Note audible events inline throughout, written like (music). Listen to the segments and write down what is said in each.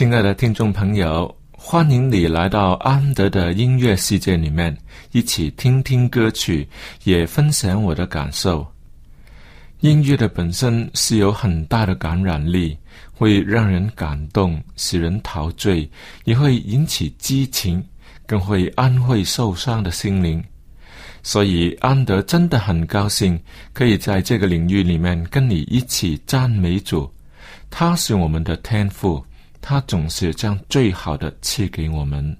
亲爱的听众朋友，欢迎你来到安德的音乐世界里面，一起听听歌曲，也分享我的感受。音乐的本身是有很大的感染力，会让人感动，使人陶醉，也会引起激情，更会安慰受伤的心灵。所以，安德真的很高兴，可以在这个领域里面跟你一起赞美主。他是我们的天赋。他总是将最好的赐给我们。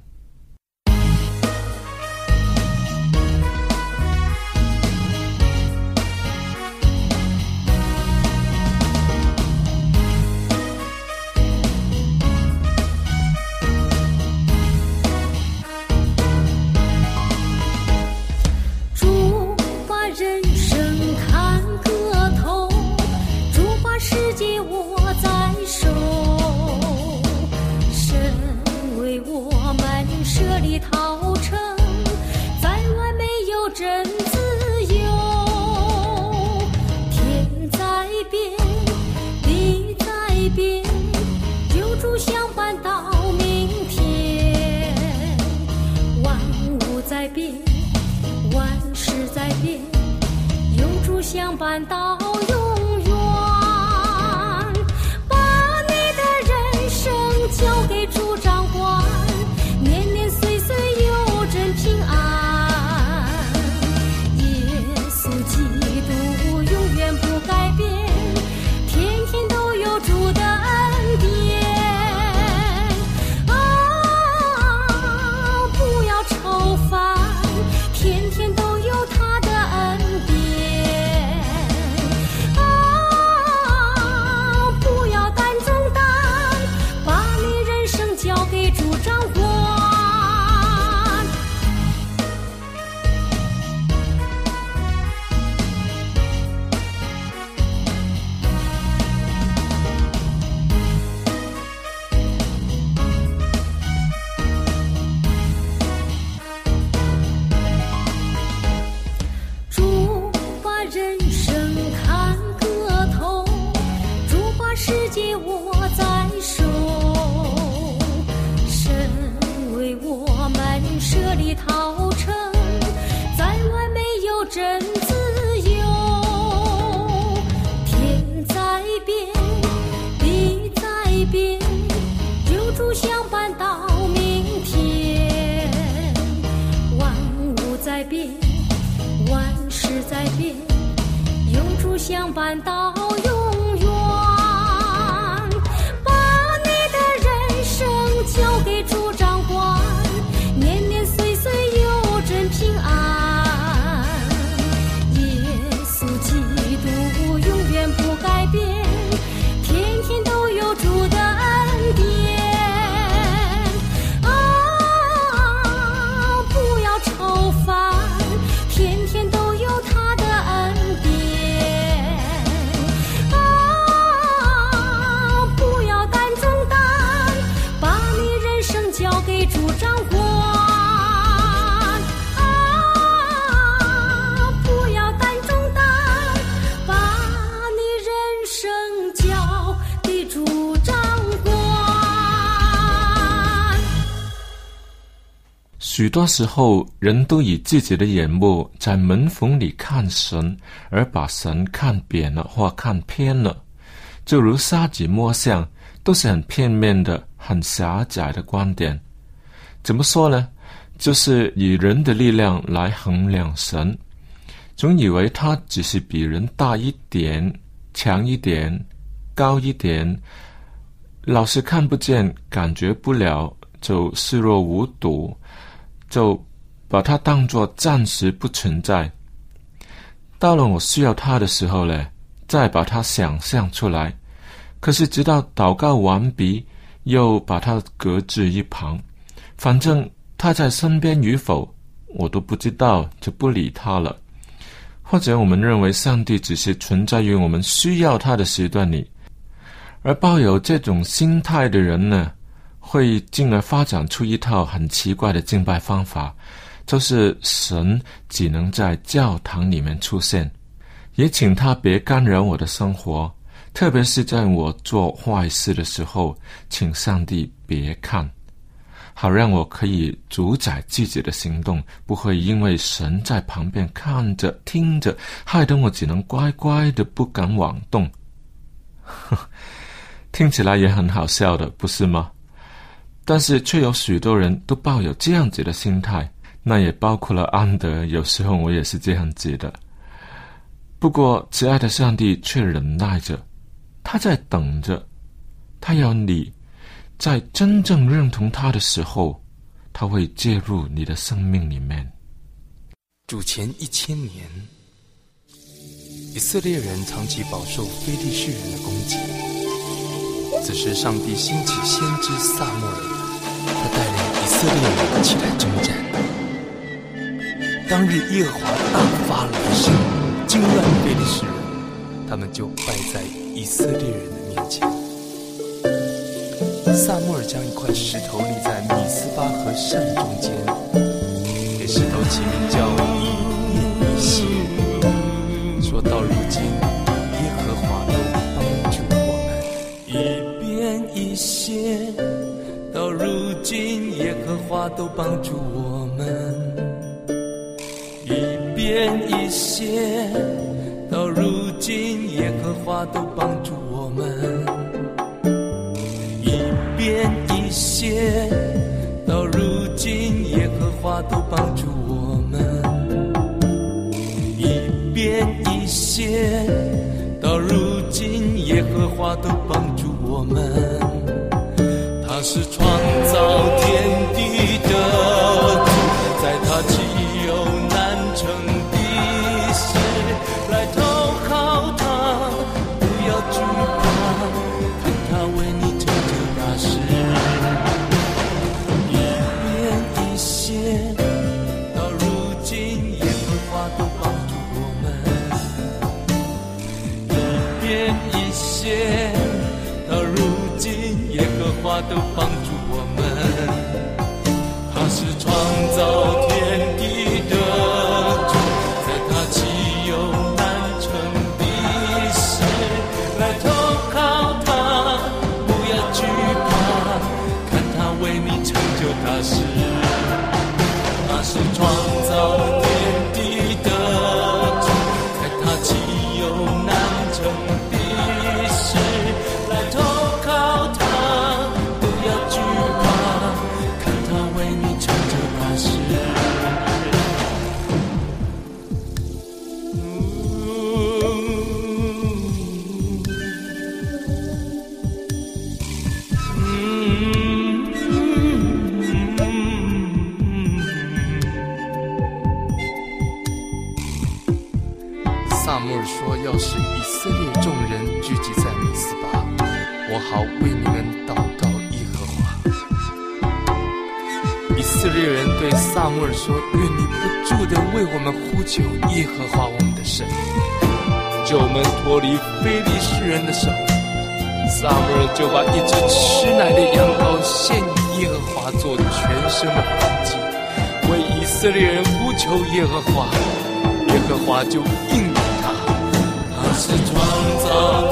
相伴到。相伴到许多时候，人都以自己的眼目在门缝里看神，而把神看扁了或看偏了。就如沙子摸象，都是很片面的、很狭窄的观点。怎么说呢？就是以人的力量来衡量神，总以为他只是比人大一点、强一点、高一点，老是看不见、感觉不了，就视若无睹，就把它当作暂时不存在。到了我需要他的时候呢，再把它想象出来。可是直到祷告完毕，又把它搁置一旁，反正。他在身边与否，我都不知道，就不理他了。或者我们认为上帝只是存在于我们需要他的时段里，而抱有这种心态的人呢，会进而发展出一套很奇怪的敬拜方法，就是神只能在教堂里面出现，也请他别干扰我的生活，特别是在我做坏事的时候，请上帝别看。好让我可以主宰自己的行动，不会因为神在旁边看着、听着，害得我只能乖乖的不敢妄动。(laughs) 听起来也很好笑的，不是吗？但是却有许多人都抱有这样子的心态，那也包括了安德。有时候我也是这样子的。不过，慈爱的上帝却忍耐着，他在等着，他要你。在真正认同他的时候，他会介入你的生命里面。主前一千年，以色列人长期饱受非利士人的攻击。此时，上帝兴起先知萨默尔，他带领以色列人起来征战。当日，耶和华大发雷声，惊乱非利士人，他们就败在以色列人的面前。萨穆尔将一块石头立在米斯巴和善中间，给石头起名叫以便以谢。说到如今，耶和华都帮助我们。一便一谢，到如今耶和华都帮助我们。一便一些，到如今耶和华都帮助我们。一遍一些到如今，耶和华都帮助我们，一变一些。到如今，耶和华都帮助我们，是创造天地以色列人对撒母耳说：“愿你不住的为我们呼求耶和华我们的神，救我们脱离非利士人的手。”撒母耳就把一只吃奶的羊羔献给耶和华做全身的燔祭，为以色列人呼求耶和华，耶和华就应允他。他是创造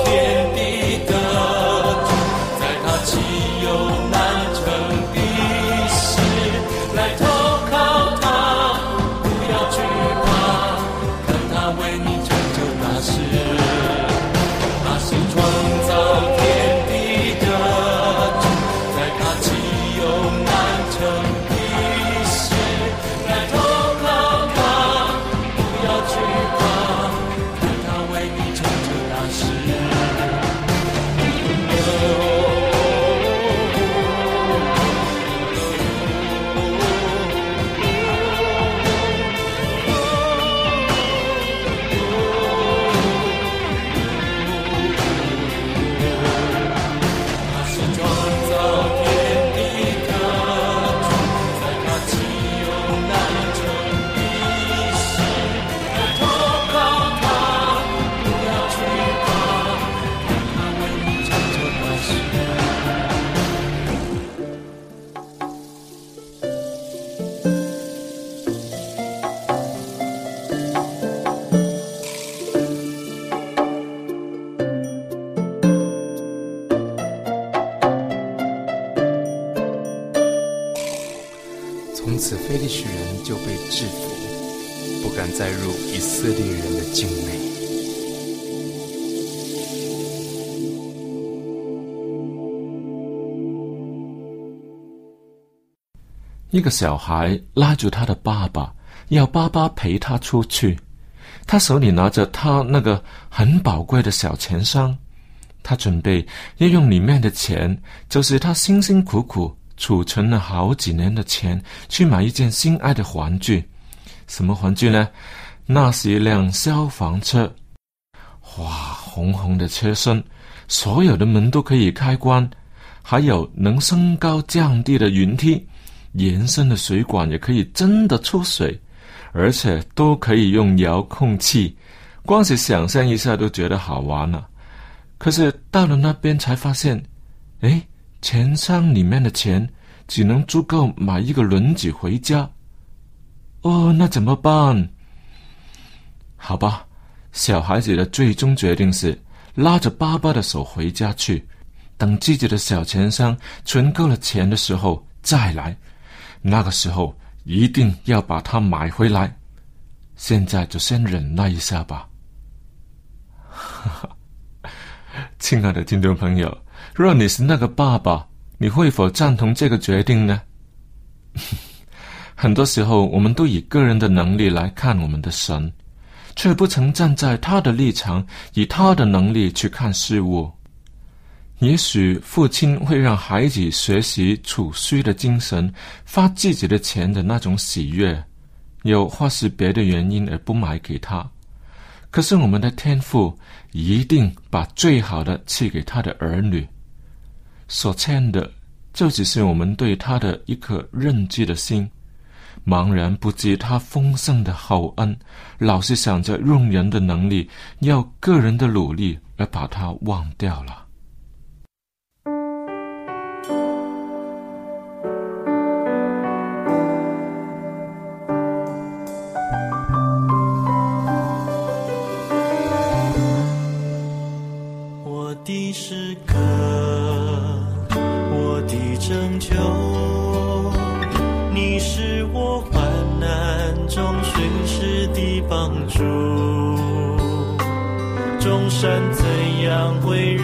此非利士人就被制服，不敢再入以色列人的境内。一个小孩拉住他的爸爸，要爸爸陪他出去。他手里拿着他那个很宝贵的小钱箱，他准备要用里面的钱，就是他辛辛苦苦储存了好几年的钱，去买一件心爱的玩具。什么玩具呢？那是一辆消防车。哇，红红的车身，所有的门都可以开关，还有能升高降低的云梯。延伸的水管也可以真的出水，而且都可以用遥控器，光是想象一下都觉得好玩了。可是到了那边才发现，哎，钱箱里面的钱只能足够买一个轮子回家。哦，那怎么办？好吧，小孩子的最终决定是拉着爸爸的手回家去，等自己的小钱箱存够了钱的时候再来。那个时候一定要把它买回来，现在就先忍耐一下吧。哈 (laughs) 哈亲爱的听众朋友，若你是那个爸爸，你会否赞同这个决定呢？(laughs) 很多时候，我们都以个人的能力来看我们的神，却不曾站在他的立场，以他的能力去看事物。也许父亲会让孩子学习储蓄的精神，发自己的钱的那种喜悦，又或是别的原因而不买给他。可是我们的天父一定把最好的赐给他的儿女，所欠的就只是我们对他的一颗认知的心，茫然不知他丰盛的好恩，老是想着用人的能力，要个人的努力来把他忘掉了。山怎样会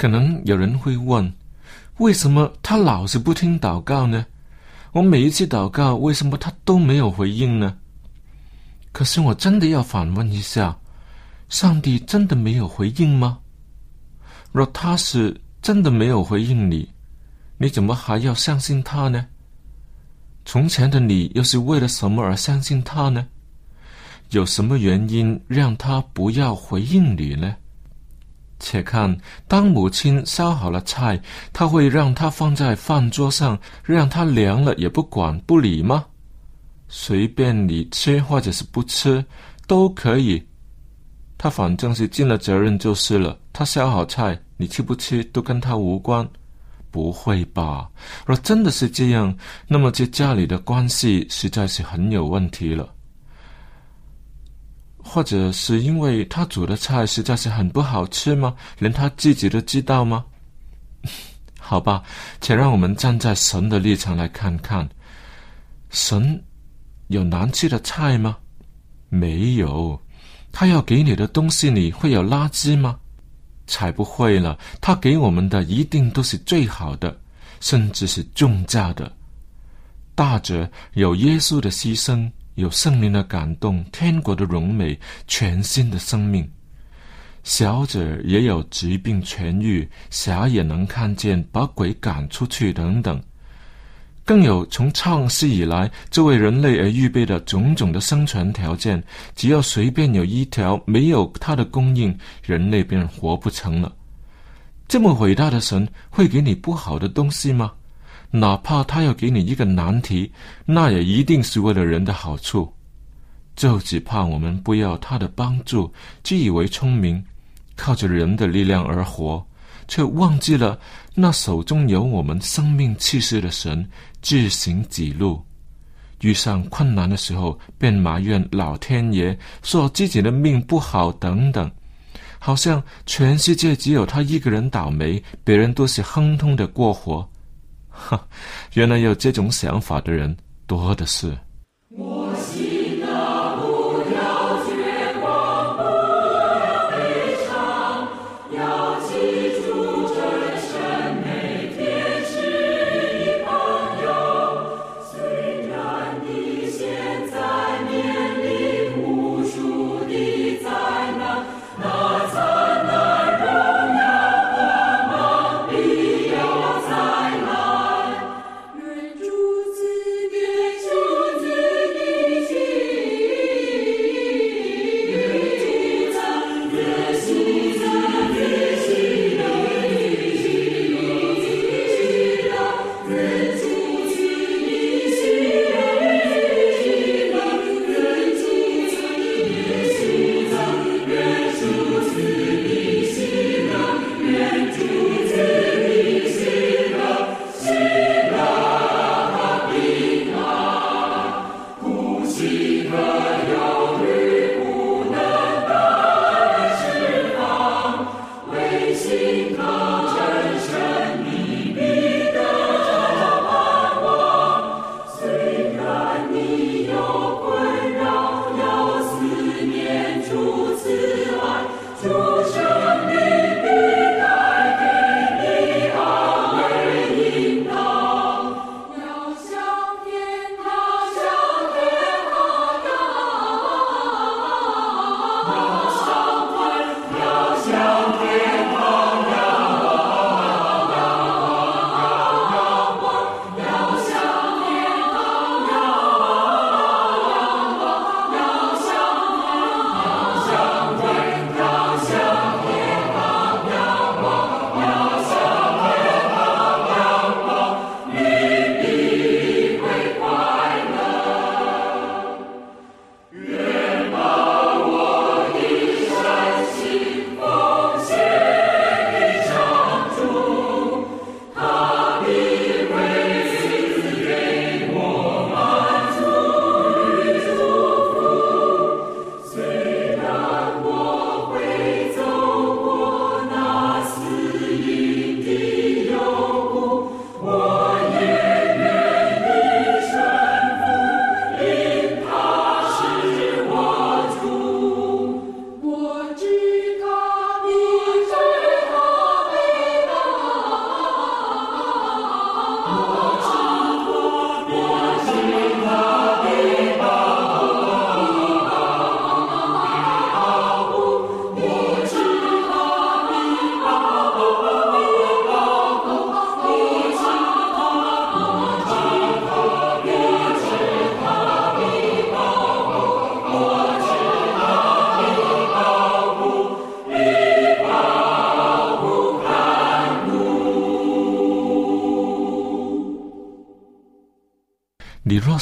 可能有人会问：为什么他老是不听祷告呢？我每一次祷告，为什么他都没有回应呢？可是我真的要反问一下：上帝真的没有回应吗？若他是真的没有回应你，你怎么还要相信他呢？从前的你又是为了什么而相信他呢？有什么原因让他不要回应你呢？且看，当母亲烧好了菜，他会让它放在饭桌上，让它凉了也不管不理吗？随便你吃或者是不吃都可以，他反正是尽了责任就是了。他烧好菜，你吃不吃都跟他无关。不会吧？若真的是这样，那么这家里的关系实在是很有问题了。或者是因为他煮的菜实在是很不好吃吗？连他自己都知道吗？(laughs) 好吧，且让我们站在神的立场来看看，神有难吃的菜吗？没有。他要给你的东西里会有垃圾吗？才不会了。他给我们的一定都是最好的，甚至是重价的。大者有耶稣的牺牲。有圣灵的感动，天国的荣美，全新的生命；小者也有疾病痊愈，瞎也能看见，把鬼赶出去等等。更有从创世以来，就为人类而预备的种种的生存条件，只要随便有一条没有它的供应，人类便活不成了。这么伟大的神，会给你不好的东西吗？哪怕他要给你一个难题，那也一定是为了人的好处，就只怕我们不要他的帮助，自以为聪明，靠着人的力量而活，却忘记了那手中有我们生命气势的神自行己路。遇上困难的时候，便埋怨老天爷，说自己的命不好等等，好像全世界只有他一个人倒霉，别人都是亨通的过活。哈，原来有这种想法的人多的是。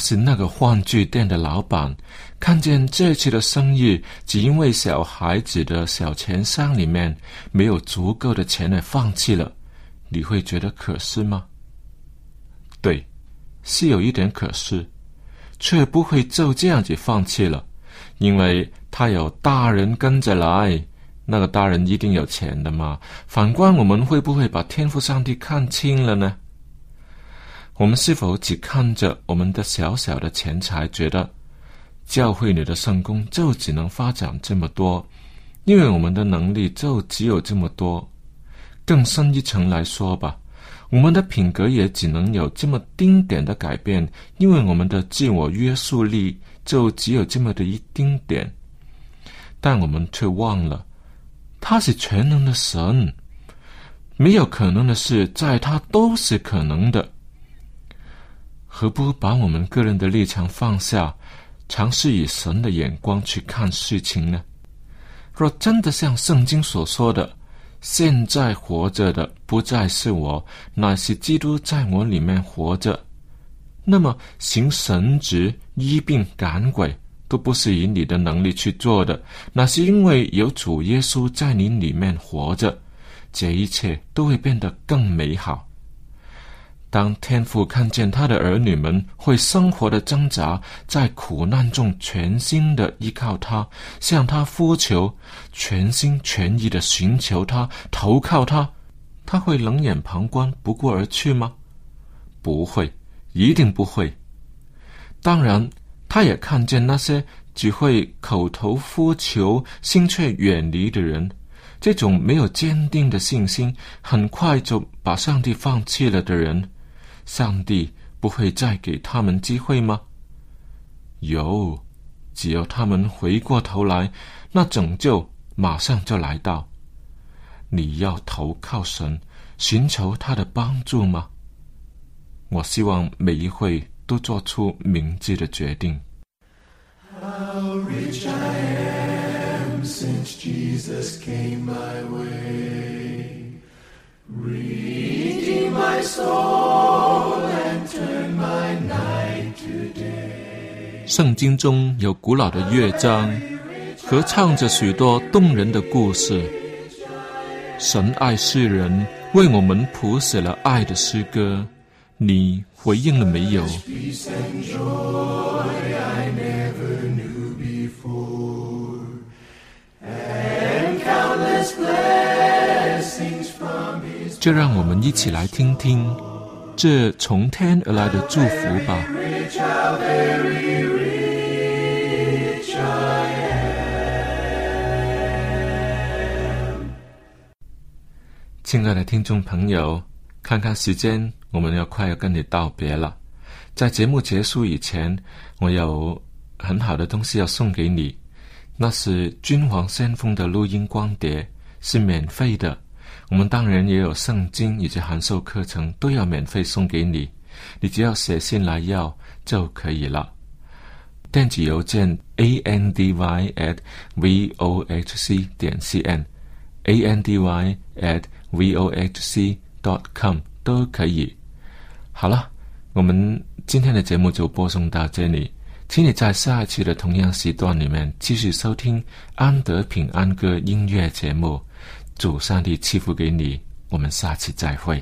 是那个玩具店的老板，看见这次的生意只因为小孩子的小钱箱里面没有足够的钱而放弃了，你会觉得可惜吗？对，是有一点可惜，却不会就这样子放弃了，因为他有大人跟着来，那个大人一定有钱的嘛。反观我们会不会把天赋上帝看清了呢？我们是否只看着我们的小小的钱财，觉得教会里的圣工就只能发展这么多，因为我们的能力就只有这么多？更深一层来说吧，我们的品格也只能有这么丁点的改变，因为我们的自我约束力就只有这么的一丁点。但我们却忘了，他是全能的神，没有可能的事，在他都是可能的。何不把我们个人的立场放下，尝试以神的眼光去看事情呢？若真的像圣经所说的，现在活着的不再是我，乃是基督在我里面活着，那么行神职、医病、赶鬼，都不是以你的能力去做的，那是因为有主耶稣在你里面活着，这一切都会变得更美好。当天父看见他的儿女们会生活的挣扎，在苦难中全心的依靠他，向他呼求，全心全意的寻求他，投靠他，他会冷眼旁观，不顾而去吗？不会，一定不会。当然，他也看见那些只会口头呼求，心却远离的人，这种没有坚定的信心，很快就把上帝放弃了的人。上帝不会再给他们机会吗？有，只要他们回过头来，那拯救马上就来到。你要投靠神，寻求他的帮助吗？我希望每一会都做出明智的决定。圣经中有古老的乐章，合唱着许多动人的故事。神爱世人，为我们谱写了爱的诗歌。你回应了没有？就让我们一起来听听这从天而来的祝福吧。亲爱的听众朋友，看看时间，我们要快要跟你道别了。在节目结束以前，我有很好的东西要送给你，那是君王先锋的录音光碟，是免费的。我们当然也有圣经以及函授课程，都要免费送给你。你只要写信来要就可以了。电子邮件 a n d y at v o h c 点 c n，a n d y at v o h c dot com 都可以。好了，我们今天的节目就播送到这里，请你在下一期的同样时段里面继续收听安德平安歌音乐节目。主上帝赐福给你，我们下次再会。